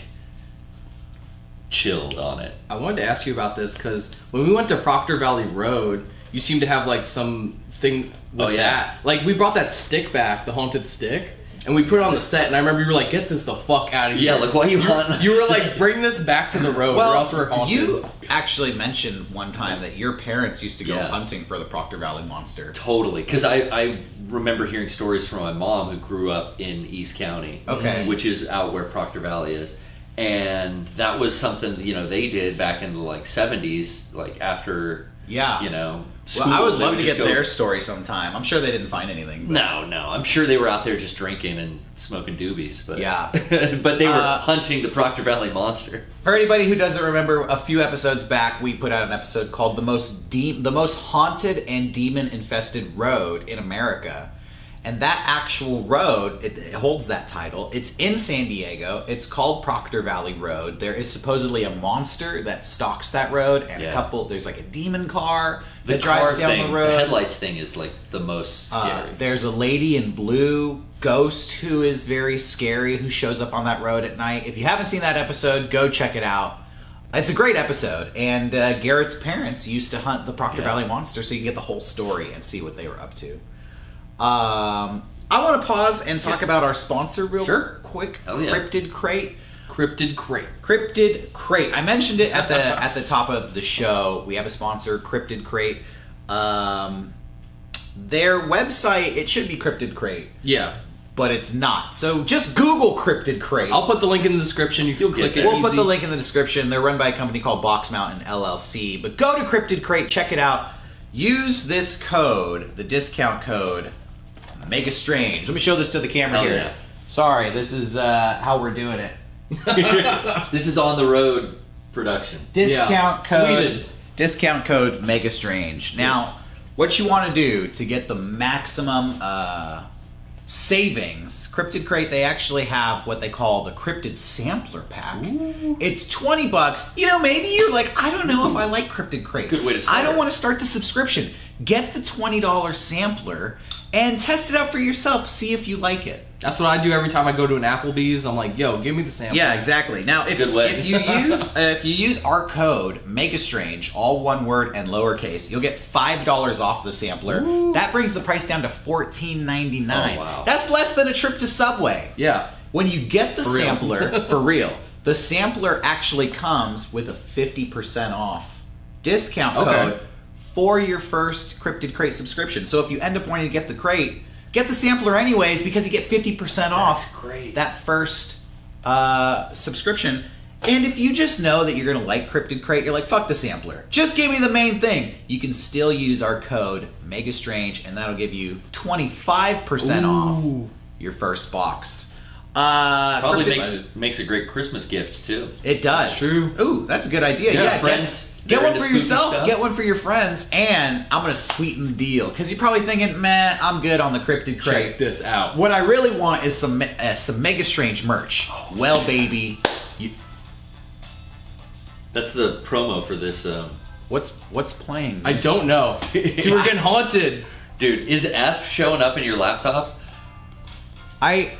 chilled on it. I wanted to ask you about this because when we went to Proctor Valley Road, you seemed to have like some thing with Oh, yeah. that. Like we brought that stick back, the haunted stick, and we put it on the set. And I remember you were like, "Get this the fuck out of here!" Yeah, like why you want? you were like, "Bring this back to the road, or else we're haunted." you actually mentioned one time that your parents used to go Yeah. hunting for the Proctor Valley monster. Totally, because I, I remember hearing stories from my mom who grew up in East County, Okay. which is out where Proctor Valley is, and that was something you know they did back in the like seventies, like after Yeah. you know. Well, I would love to get go- their story sometime. I'm sure they didn't find anything. but- No, no, I'm sure they were out there just drinking and smoking doobies, but Yeah. but they were Uh, hunting the Proctor Valley monster. For anybody who doesn't remember, a few episodes back, we put out an episode called "the most de- the most haunted and demon infested road in America," and that actual road it, it holds that title. It's in San Diego. It's called Proctor Valley Road. There is supposedly a monster that stalks that road, and a couple. There's like a demon car The that drives down thing, the road. The headlights thing is like the most Uh, scary. there's a lady in blue ghost who is very scary who shows up on that road at night. If you haven't seen that episode, go check it out. it's a great episode, and uh, Garrett's parents used to hunt the Proctor Yeah. Valley Monster, so you can get the whole story and see what they were up to. Um, I want to pause and talk Yes. about our sponsor real Sure. quick. Hell yeah. Cryptid Crate. Cryptid crate. Cryptid Crate. I mentioned it at the at the top of the show. We have a sponsor, Cryptid Crate. Um, their website it should be Cryptid Crate, Yeah. but it's not. So just Google Cryptid Crate. I'll put the link in the description. You can click there. it. We'll put the link in the description. They're run by a company called Box Mountain LLC. But go to Cryptid Crate, check it out. Use this code, the discount code, Mega Strange. Let me show this to the camera Hell here. yeah. Sorry, this is uh, how we're doing it. this is on the road production. Discount code. Sweden. Discount code Mega Strange. Now, Yes. what you want to do to get the maximum uh, savings, Cryptid Crate, they actually have what they call the Cryptid Sampler Pack. It's 20 bucks. You know, maybe you're like, I don't know if I like Cryptid Crate. Good way to start. I don't want to start the subscription. Get the $20 sampler and test it out for yourself. See if you like it. That's what I do every time I go to an Applebee's. I'm like, yo, give me the sample. Yeah, exactly. Now, That's a if, good way. if you use uh, if you use our code Megastrange, all one word and lowercase, you'll get five dollars off the sampler. That brings the price down to fourteen ninety nine. Oh, wow. That's less than a trip to Subway. Yeah. When you get the For sampler for real, the sampler actually comes with a fifty percent off discount Okay. code for your first Cryptid Crate subscription. So if you end up wanting to get the crate, get the sampler anyways because you get fifty percent off great. that first uh, subscription. And if you just know that you're gonna like Cryptid Crate, you're like, fuck the sampler. Just give me the main thing. You can still use our code Megastrange, and that'll give you 25% off your first box. Uh, Probably makes makes a great Christmas gift too. it does. That's true. Ooh, that's a good idea. Yeah, Yeah, friends, Get, get one for yourself. stuff. Get one for your friends, and I'm gonna sweeten the deal because you're probably thinking, "Man, I'm good on the Cryptid Crate." Check this out. What I really want is some uh, some Mega Strange merch. Well, baby, you, That's the promo for this. Um, what's what's playing? I don't know. Dude, we're getting haunted. dude, is F showing up in your laptop? I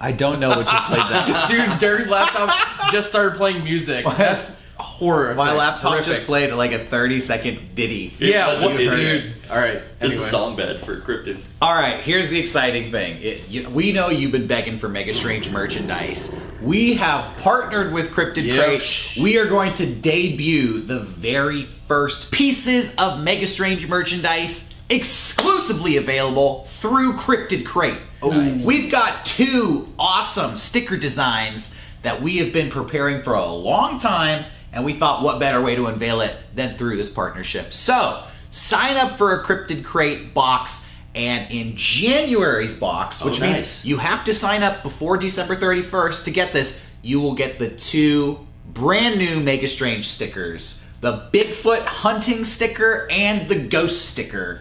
I don't know what you played that. Dude, Dirk's laptop just started playing music. That's horrible. My laptop just played like a 30 second ditty. Yeah, That's what, what it dude. All right. It's Anyway. a song bed for Cryptid. All right, here's the exciting thing. It, you, we know you've been begging for Mega Strange merchandise. We have partnered with Cryptid Yeah. Crate. We are going to debut the very first pieces of Mega Strange merchandise exclusively available through Cryptid Crate. Oh, Nice. We've got two awesome sticker designs that we have been preparing for a long time, and we thought what better way to unveil it than through this partnership. So, sign up for a Cryptid Crate box, and in January's box, oh, which Oh, means you have to sign up before December 31st to get this, you will get the two brand new Mega Strange stickers the Bigfoot hunting sticker and the ghost sticker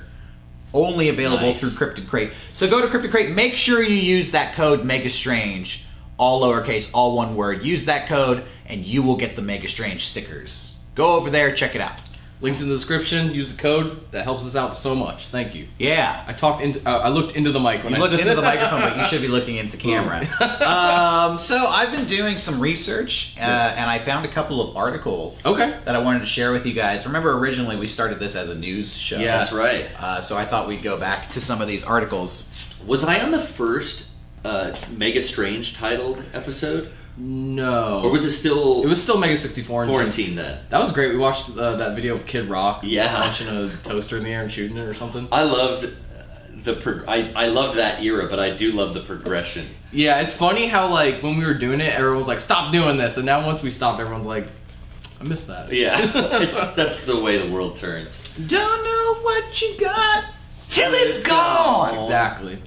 only available Nice. through Cryptid Crate. So go to Cryptid Crate. Make sure you use that code Mega Strange, all lowercase, all one word. Use that code, and you will get the Mega Strange stickers. Go over there, check it out. Links in the description. Use the code. That helps us out so much. Thank you. Yeah. I talked into. Uh, I looked into the mic when You I looked into the microphone, but you should be looking into camera. um, so I've been doing some research, uh, Yes. and I found a couple of articles. Okay. That I wanted to share with you guys. Remember, originally we started this as a news show. Yeah, That's right. Uh, so I thought we'd go back to some of these articles. Was I on the first uh, Mega Strange titled episode, No. or was it still? It was still Mega 64 and quarantine then. That was great. We watched uh, that video of Kid Rock. Yeah. Launching a toaster in the air and shooting it or something. I loved uh, the prog- I I loved that era, but I do love the progression. Yeah, it's funny how like when we were doing it, everyone was like, "Stop doing this," and now once we stopped, everyone's like, "I missed that." Yeah, it's that's the way the world turns. Don't know what you got till it's gone. Exactly.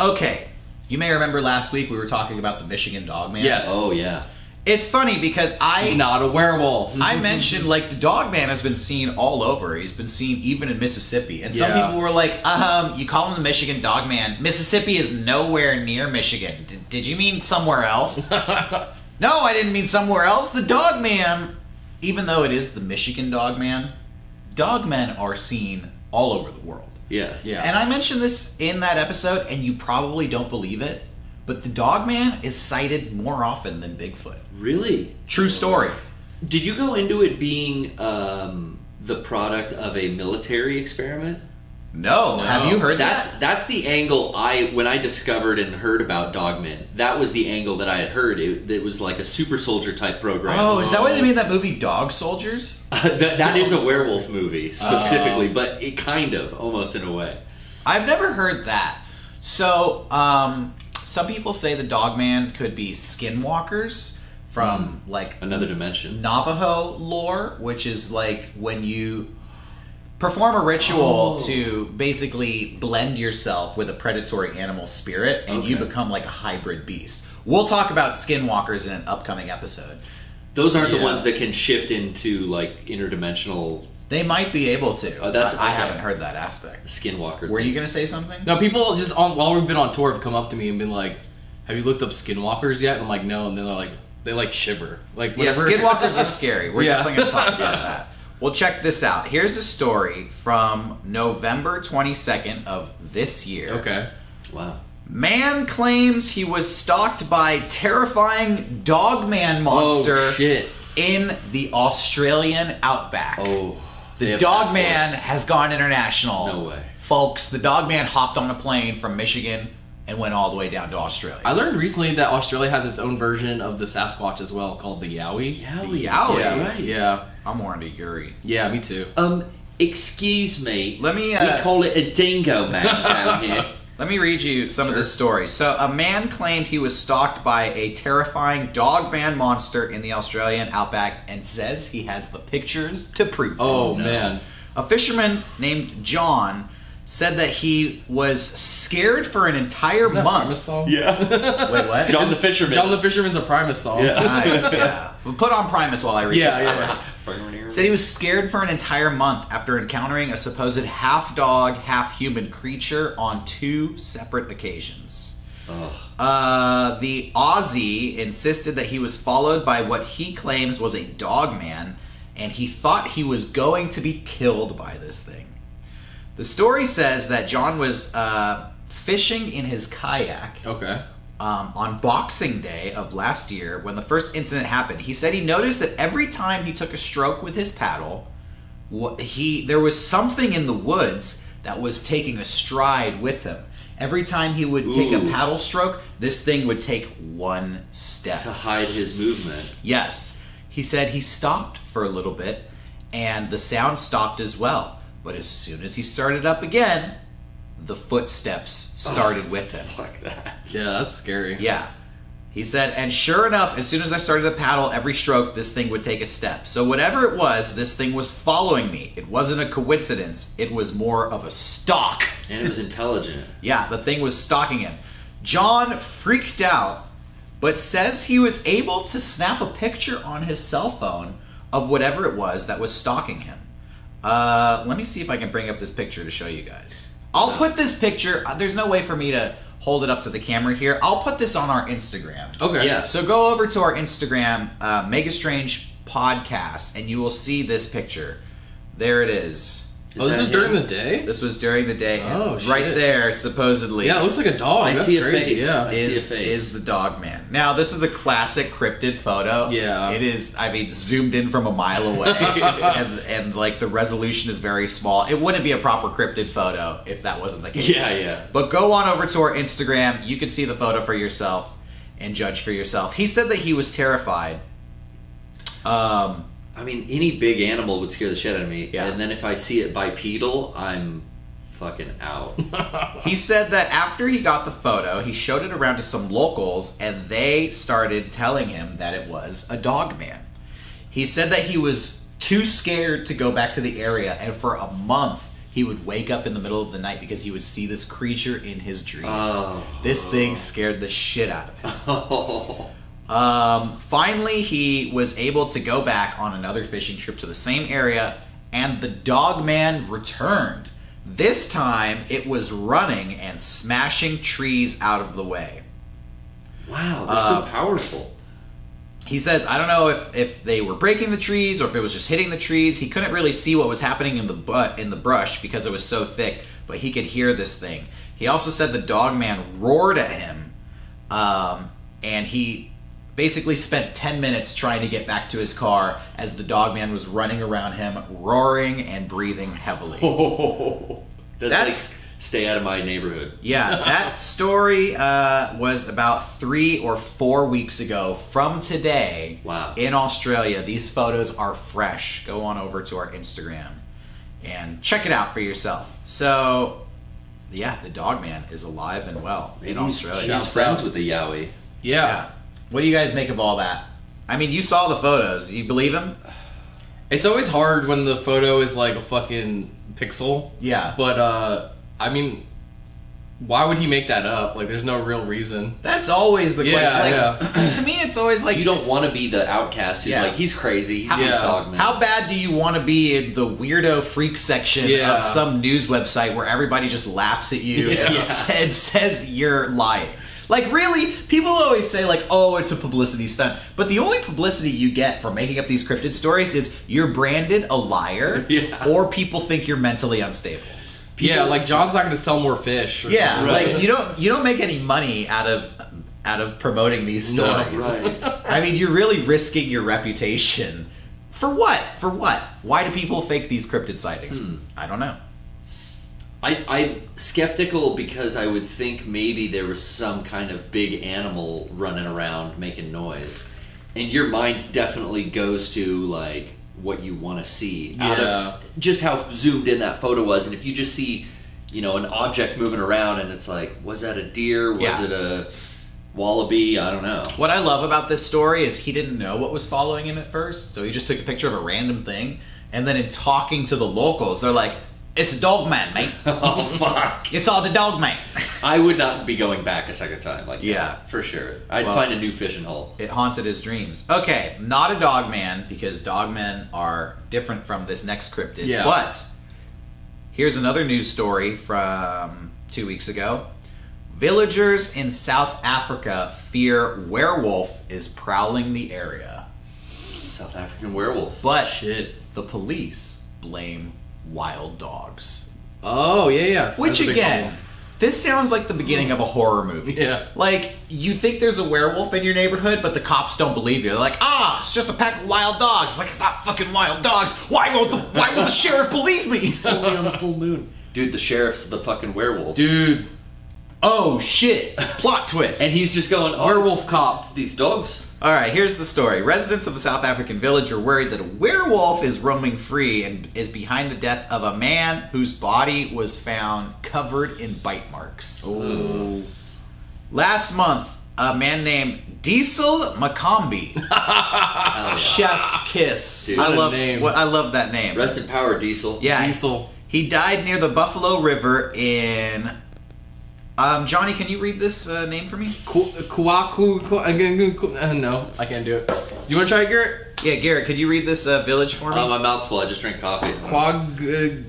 Okay, you may remember last week we were talking about the Michigan Dog Man. Yes. Oh yeah, It's funny because I He's not a werewolf. I mentioned like the dog man has been seen all over. He's been seen even in Mississippi. And some Yeah. people were like, um, you call him the Michigan dog man. Mississippi is nowhere near Michigan. D- did you mean somewhere else? no, I didn't mean somewhere else. The dog man, even though it is the Michigan dog man, dog men are seen all over the world. Yeah, Yeah. And I mentioned this in that episode, and you probably don't believe it, but the Dogman is sighted more often than Bigfoot. Really? True story. Did you go into it being um, the product of a military experiment? No, No. have you heard That's that? that's the angle I when I discovered and heard about Dogman. That was the angle that I had heard. It, it was like a super soldier type program. Oh, is that why they made that movie Dog Soldiers? that, that is a Dog werewolf movie specifically, Oh. but it kind of almost in a way. I've never heard that. So, um, some people say the Dogman could be skinwalkers from like Another dimension. Navajo lore, which is like when you perform a ritual Oh. to basically blend yourself with a predatory animal spirit and you become like a hybrid beast. We'll talk about skinwalkers in an upcoming episode. Those aren't the ones that can shift into like interdimensional They might be able to. Oh, that's- I, I haven't heard that aspect. skinwalker. Were thing. you going to say something? No, people just on while we've been on tour have come up to me and been like, "Have you looked up skinwalkers yet?" And I'm like, "No," and then they're like, they like shiver, like Yeah, skinwalkers are scary. We're Yeah. definitely going to talk about that. Well, check this out. Here's a story from November 22nd of this year. okay. Wow. Man claims he was stalked by terrifying dogman oh, monster Oh shit. in the Australian outback. Oh, the dogman has gone international. No way. Folks, the dogman hopped on a plane from Michigan and went all the way down to Australia. I learned recently that Australia has its own version of the Sasquatch as well, called the Yowie. Yowie. Yowie. Yeah, right. yeah, I'm more into Yuri. yeah. Me too. Um, excuse me. Let me, uh, we call it a dingo man down here. Let me read you some of this story. So, a man claimed he was stalked by a terrifying dog man monster in the Australian outback and says he has the pictures to prove it. Oh no. man. A fisherman named John said that he was scared for an entire Primus month. song? Yeah. Wait, what? John the Fisherman. John the Fisherman's a Primus song. Yeah. nice, yeah. Well, put on Primus while I read Yeah, this yeah. story. Said he was scared for an entire month after encountering a supposed half dog, half human creature on two separate occasions. Uh, the Aussie insisted that he was followed by what he claims was a dog man, and he thought he was going to be killed by this thing. The story says that John was uh, fishing in his kayak Okay. um, on Boxing Day of last year when the first incident happened. He said he noticed that every time he took a stroke with his paddle, he there was something in the woods that was taking a stride with him. Every time he would take a paddle stroke, this thing would take one step. To hide his movement. Yes. He said he stopped for a little bit and the sound stopped as well. But as soon as he started up again, the footsteps started oh, with him. Fuck that. Yeah, that's scary. Yeah. He said, and sure enough, as soon as I started to paddle, every stroke, this thing would take a step. So, whatever it was, this thing was following me. It wasn't a coincidence, it was more of a stalk. And it was intelligent. Yeah, the thing was stalking him. John freaked out, but says he was able to snap a picture on his cell phone of whatever it was that was stalking him. Uh, let me see if I can bring up this picture to show you guys. I'll put this picture, uh, there's no way for me to hold it up to the camera here. I'll put this on our Instagram. Okay. Yeah. So go over to our Instagram, uh, Mega Strange Podcast, and you will see this picture. There it is. Oh, this was during the day. This was during the day. and Oh, right shit. there, supposedly. Yeah, it looks like a dog. I That's see a crazy. face. Yeah. I see is, a face. is the dog man. Now, this is a classic cryptid photo. Yeah. It is, I mean, zoomed in from a mile away. and, and, like, the resolution is very small. It wouldn't be a proper cryptid photo if that wasn't the case. Yeah, yeah. But go on over to our Instagram. You can see the photo for yourself and judge for yourself. He said that he was terrified. Um, I mean, any big animal would scare the shit out of me. Yeah. And then if I see it bipedal, I'm fucking out. He said that after he got the photo, he showed it around to some locals and they started telling him that it was a dog man. He said that he was too scared to go back to the area and for a month he would wake up in the middle of the night because he would see this creature in his dreams. Oh. This thing scared the shit out of him. oh. Um, finally, he was able to go back on another fishing trip to the same area, and the dog man returned. This time, it was running and smashing trees out of the way. Wow, they're Uh, so powerful. He says, I don't know if, if they were breaking the trees or if it was just hitting the trees. He couldn't really see what was happening in the butt in the brush because it was so thick, but he could hear this thing. He also said the dog man roared at him um, and he basically spent 10 minutes trying to get back to his car as the dog man was running around him, roaring and breathing heavily. That's, That's- like stay out of my neighborhood. Yeah, that story uh, was about three or four weeks ago from today. Wow. In Australia, these photos are fresh. Go on over to our Instagram and check it out for yourself. So, yeah, the dog man is alive and well in He's- Australia. He's friends with the Yowie. Yeah. yeah. What do you guys make of all that? I mean, you saw the photos. You believe him? It's always hard when the photo is like a fucking pixel. Yeah. But uh I mean why would he make that up? Like there's no real reason. That's always the Yeah, question. Like, to me, it's always like You don't want to be the outcast who's Yeah. like he's crazy, he's How- his Yeah. dog man. How bad do you want to be in the weirdo freak section Yeah. of some news website where everybody just laughs at you and, Yeah. sa- and says you're lying? Like, really? People always say, like, oh, it's a publicity stunt. But the only publicity you get for making up these cryptid stories is you're branded a liar Yeah. or people think you're mentally unstable. yeah, like John's not gonna sell more fish. Yeah, something. like you don't you don't make any money out of out of promoting these stories. No, right. I mean, you're really risking your reputation. For what? For what? Why do people fake these cryptid sightings? Hmm. I don't know. I, I'm skeptical because I would think maybe there was some kind of big animal running around making noise. And your mind definitely goes to like what you want to see. Out Yeah. of just how zoomed in that photo was. And if you just see, you know, an object moving around and it's like, was that a deer? Was Yeah. it a wallaby? I don't know. What I love about this story is he didn't know what was following him at first, so he just took a picture of a random thing, and then in talking to the locals, they're like, "It's a dog man, mate. oh, fuck. You saw the dog man." I would not be going back a second time. Like, Yeah. yeah, for sure. I'd Well- find a new fishing hole. It haunted his dreams. Okay, not a dog man because dog men are different from this next cryptid. Yeah. But here's another news story from two weeks ago. Villagers in South Africa fear werewolf is prowling the area, South African werewolf. but Shit. the police blame wild dogs. Oh yeah, yeah. Which That's a big again, problem. this sounds like the beginning of a horror movie. Yeah. Like, you think there's a werewolf in your neighborhood, but the cops don't believe you. They're like, ah, it's just a pack of wild dogs. It's like, it's not fucking wild dogs. Why won't the why won't the sheriff believe me? Only on the full moon. Dude, the sheriff's the fucking werewolf. Dude, oh shit. Plot twist. And he's just going, oh, werewolf cops. these dogs. All right, here's the story. Residents of a South African village are worried that a werewolf is roaming free and is behind the death of a man whose body was found covered in bite marks. Oh. Last month, a man named Diesel Makambi, Chef's Kiss. Dude, I what a love name. what I love that name. Rest in power, Diesel. yeah, Diesel. He died near the Buffalo River in. Um, Johnny, can you read this uh, name for me? Kuaku. Ku- again, ku- uh, no, I can't do it. You want to try it, Garrett? Yeah, Garrett, could you read this uh, village for me? Oh, my mouth's full. I just drank coffee. Quag. Uh,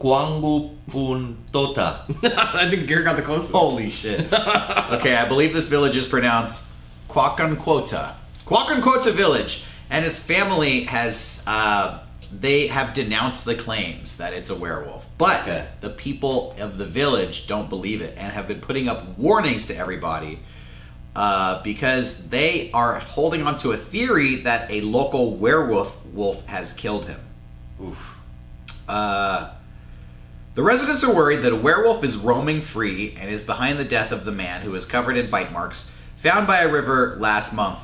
Kwangbu I think Garrett got the closest. Holy shit. okay, I believe this village is pronounced Kwakanquota. Kwakanquota village. And his family has, uh, they have denounced the claims that it's a werewolf. But Okay. the people of the village don't believe it and have been putting up warnings to everybody uh, because they are holding on to a theory that a local werewolf wolf has killed him. Oof. Uh, the residents are worried that a werewolf is roaming free and is behind the death of the man who is covered in bite marks found by a river last month.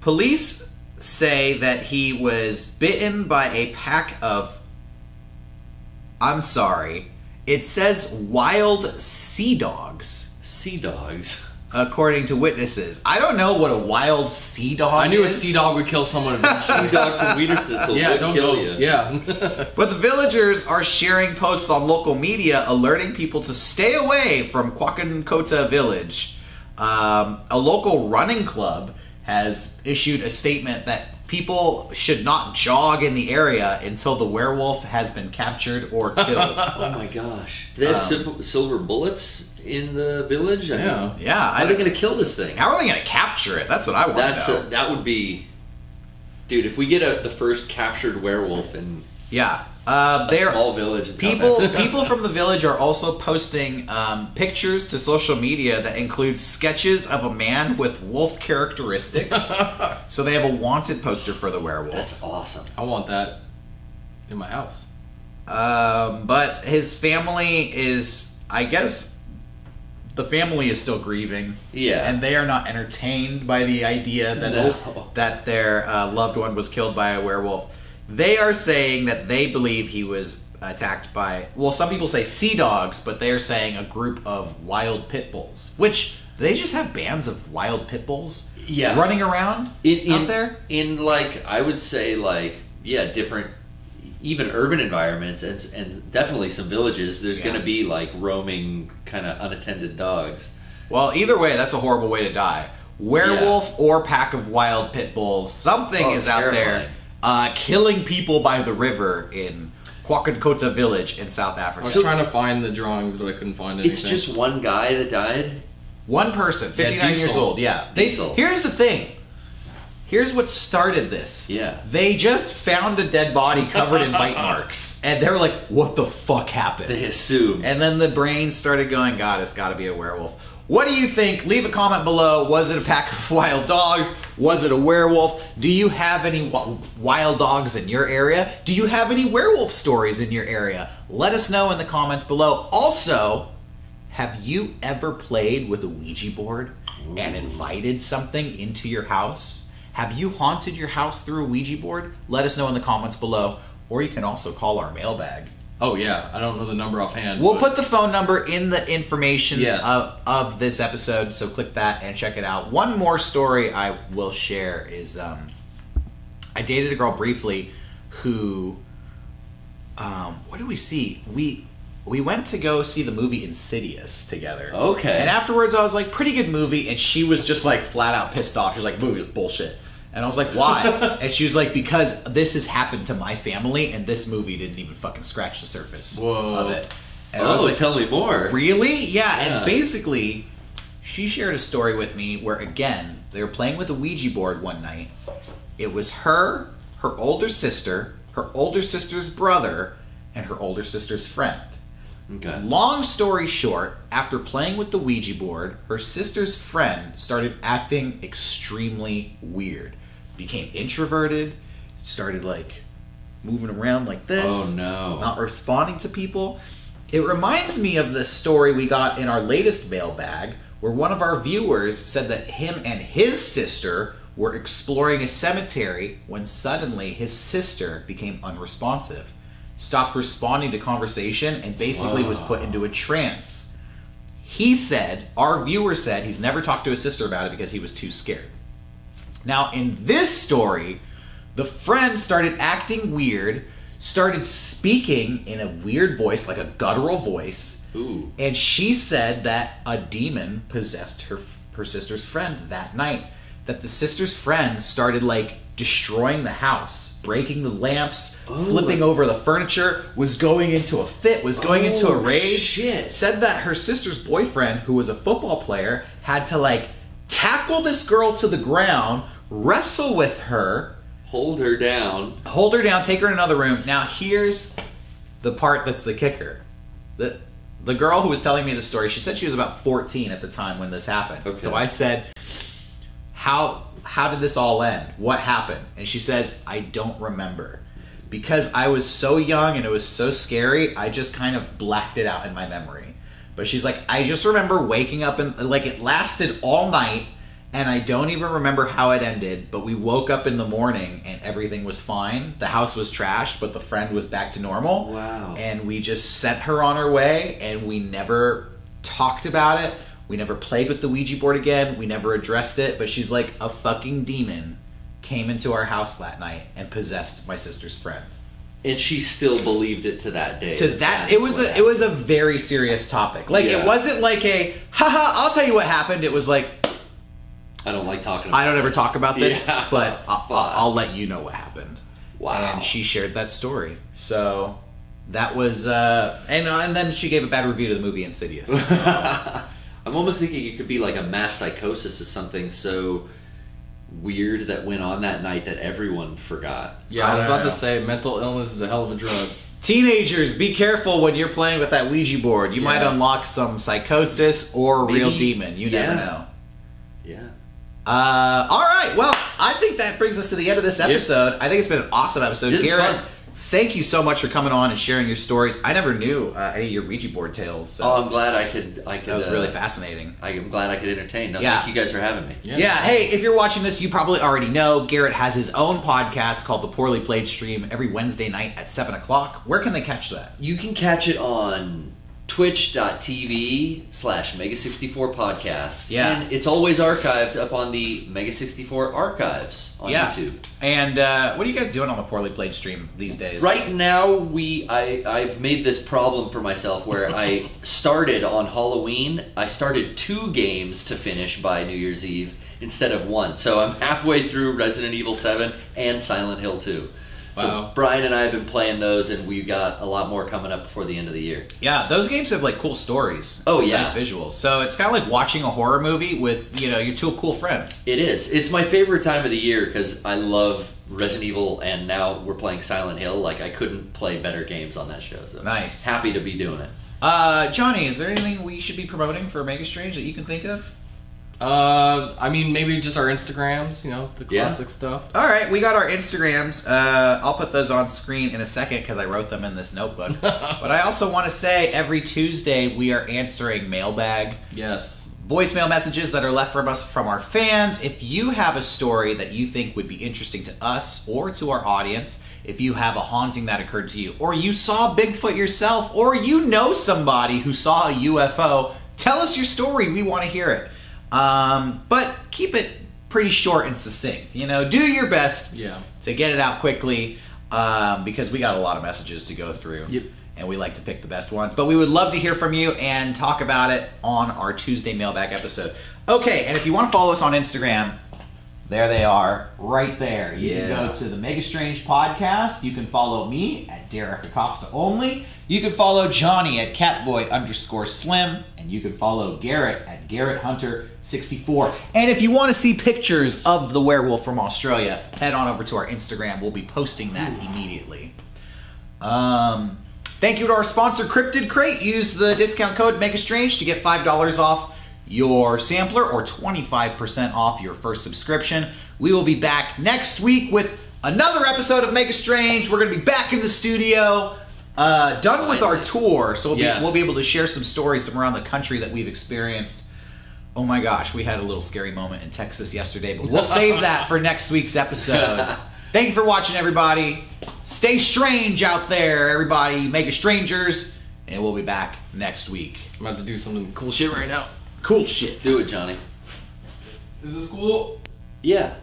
Police say that he was bitten by a pack of. I'm sorry. It says wild sea dogs, Sea dogs. according to witnesses. I don't know what a wild sea dog I knew a sea dog would kill someone eventually. Sea dog from Wiedersitzel yeah, would don't kill go. you. Yeah. But the villagers are sharing posts on local media alerting people to stay away from Kwakankota village. Um, a local running club has issued a statement that people should not jog in the area until the werewolf has been captured or killed. Oh my gosh. Do they have Um, silver, silver bullets in the village? I Yeah. mean, yeah, I how are they going to kill this thing? how are they going to capture it? That's what I want That's to know. a, that would be, dude. If we get a, the first captured werewolf, and yeah, Uh, they're small village. People. People from the village are also posting um, pictures to social media that include sketches of a man with wolf characteristics. so they have a wanted poster for the werewolf. That's awesome. I want that in my house. Um, but his family is, I guess, the family is still grieving. Yeah. and they are not entertained by the idea that No. that their uh, loved one was killed by a werewolf. They are saying that they believe he was attacked by. Well, some people say sea dogs, but they are saying a group of wild pit bulls. Which they just have bands of wild pit bulls. Yeah. running around in, in, out there. in like I would say like yeah different even urban environments and and definitely some villages there's Yeah. going to be like roaming kind of unattended dogs Well, either way, that's a horrible way to die. Werewolf or pack of wild pit bulls, something Oh, is out there. Uh, killing people by the river in Kwakakota village in South Africa. I Africa. was trying to find the drawings, but I couldn't find anything. it's just one guy that died One person, 59 years Diesel. old, yeah. They, Diesel. Here's the thing. Here's what started this. Yeah. They just found a dead body covered in bite marks. And they were like, what the fuck happened? they assumed And then the brain started going, God, it's got to be a werewolf. What do you think? Leave a comment below. Was it a pack of wild dogs? Was it a werewolf? Do you have any wild dogs in your area? Do you have any werewolf stories in your area? Let us know in the comments below. Also, have you ever played with a Ouija board and invited something into your house? Have you haunted your house through a Ouija board? Let us know in the comments below. Or you can also call our mailbag. Oh yeah, I don't know the number offhand. We'll but- put the phone number in the information Yes. of, of this episode, so click that and check it out. One more story I will share is um, I dated a girl briefly who, um, what did we see? We we went to go see the movie Insidious together. Okay. And afterwards, I was like, pretty good movie, and she was just like flat out pissed off. She was like, movie was bullshit. And I was like, why? and she was like, because this has happened to my family, and this movie didn't even fucking scratch the surface Whoa. of it. And I was oh like, tell me more Really? Yeah, Yeah. and basically, she shared a story with me where, again, they were playing with a Ouija board one night. It was her, her older sister, her older sister's brother, and her older sister's friend. okay Long story short, after playing with the Ouija board, her sister's friend started acting extremely weird. Became introverted, started like moving around like this. Oh, no. Not responding to people. It reminds me of the story we got in our latest mailbag where one of our viewers said that him and his sister were exploring a cemetery when suddenly his sister became unresponsive, stopped responding to conversation, and basically was put into a trance. He said, our viewer said, he's never talked to his sister about it because he was too scared. Now, in this story, the friend started acting weird, started speaking in a weird voice, like a guttural voice, ooh and she said that a demon possessed her her sister's friend that night. That the sister's friend started like destroying the house, breaking the lamps, flipping over the furniture, was going into a fit, was going into a Oh, rage. shit. Said that her sister's boyfriend, who was a football player, had to like tackle this girl to the ground, wrestle with her, hold her down hold her down, take her in another room. Now here's the part that's the kicker. The the girl who was telling me the story, she said she was about 14 at the time when this happened. Okay. So I said, "How how did this all end? What happened?" And she says, "I don't remember." Because I was so young and it was so scary, I just kind of blacked it out in my memory. But she's like, I just remember waking up and like it lasted all night and I don't even remember how it ended, but we woke up in the morning and everything was fine. The house was trashed, but the friend was back to normal. Wow. And we just sent her on her way and we never talked about it. We never played with the Ouija board again. We never addressed it, but she's like a fucking demon came into our house that night and possessed my sister's friend. and she still believed it to that day To that, it was a it was a very serious topic. Like Yeah. it wasn't like a haha, I'll tell you what happened. It was like I don't like talking about I don't ever this. talk about this, Yeah. but I'll, I'll let you know what happened. Wow. And she shared that story. So that was, uh, and uh, and then she gave a bad review to the movie Insidious. I'm almost thinking it could be like a mass psychosis or something so weird that went on that night that everyone forgot. Yeah, I was about to say mental illness is a hell of a drug. Teenagers, be careful when you're playing with that Ouija board. You might unlock some psychosis or real demon. You never know. Yeah. Uh, all right. Well, I think that brings us to the end of this episode. I think it's been an awesome episode. This is Garrett, thank you so much for coming on and sharing your stories. I never knew uh, any of your Ouija board tales. So Oh, I'm glad I could. I could. that was uh, really fascinating. I'm glad I could entertain. No, Yeah. thank you guys for having me. Yeah. Yeah. Hey, if you're watching this, you probably already know Garrett has his own podcast called The Poorly Played Stream every Wednesday night at 7 o'clock. Where can they catch that? You can catch it on twitch.tv slash Mega64 podcast. Yeah. And it's always archived up on the Mega64 archives on yeah. YouTube. And uh, what are you guys doing on the Poorly Played Stream these days? Right now, we I I've made this problem for myself where I started on Halloween. I started two games to finish by New Year's Eve instead of one. So I'm halfway through Resident Evil 7 and Silent Hill 2. So Brian and I have been playing those, and we got a lot more coming up before the end of the year. Yeah, those games have like cool stories. Oh, yeah. nice visuals. So it's kind of like watching a horror movie with you know your two cool friends. It is. It's my favorite time of the year because I love Resident Evil, and now we're playing Silent Hill. Like I couldn't play better games on that show. So Nice. Happy to be doing it. Uh, Johnny, is there anything we should be promoting for Mega Strange that you can think of? Uh, I mean, maybe just our Instagrams, you know, the Yeah. classic stuff. All right, we got our Instagrams. Uh, I'll put those on screen in a second because I wrote them in this notebook. but I also want to say every Tuesday we are answering mailbag Yes. voicemail messages that are left from us from our fans. If you have a story that you think would be interesting to us or to our audience, if you have a haunting that occurred to you, or you saw Bigfoot yourself, or you know somebody who saw a UFO, tell us your story. We want to hear it. Um, but keep it pretty short and succinct. You know, do your best Yeah. to get it out quickly um, because we got a lot of messages to go through. Yep. And we like to pick the best ones. But we would love to hear from you and talk about it on our Tuesday mailbag episode. Okay, and if you want to follow us on Instagram, there they are, right there. You can go to the Mega Strange podcast. You can follow me at Derek Acosta only. You can follow Johnny at Catboy underscore Slim, and you can follow Garrett at Garrett Hunter 64. And if you want to see pictures of the werewolf from Australia, head on over to our Instagram. We'll be posting that immediately. Um, thank you to our sponsor, Cryptid Crate. Use the discount code MegaStrange to get $5 off your sampler or 25% off your first subscription. We will be back next week with another episode of Make Mega Strange. We're going to be back in the studio, uh, done with our tour. So we'll, Yes. be, we'll be able to share some stories from around the country that we've experienced. Oh my gosh, we had a little scary moment in Texas yesterday, but we'll save that for next week's episode. Thank you for watching, everybody. Stay strange out there, everybody. Make it strangers, and we'll be back next week. I'm about to do some cool shit right now. Cool shit. Do it, Johnny. Is this cool? Yeah.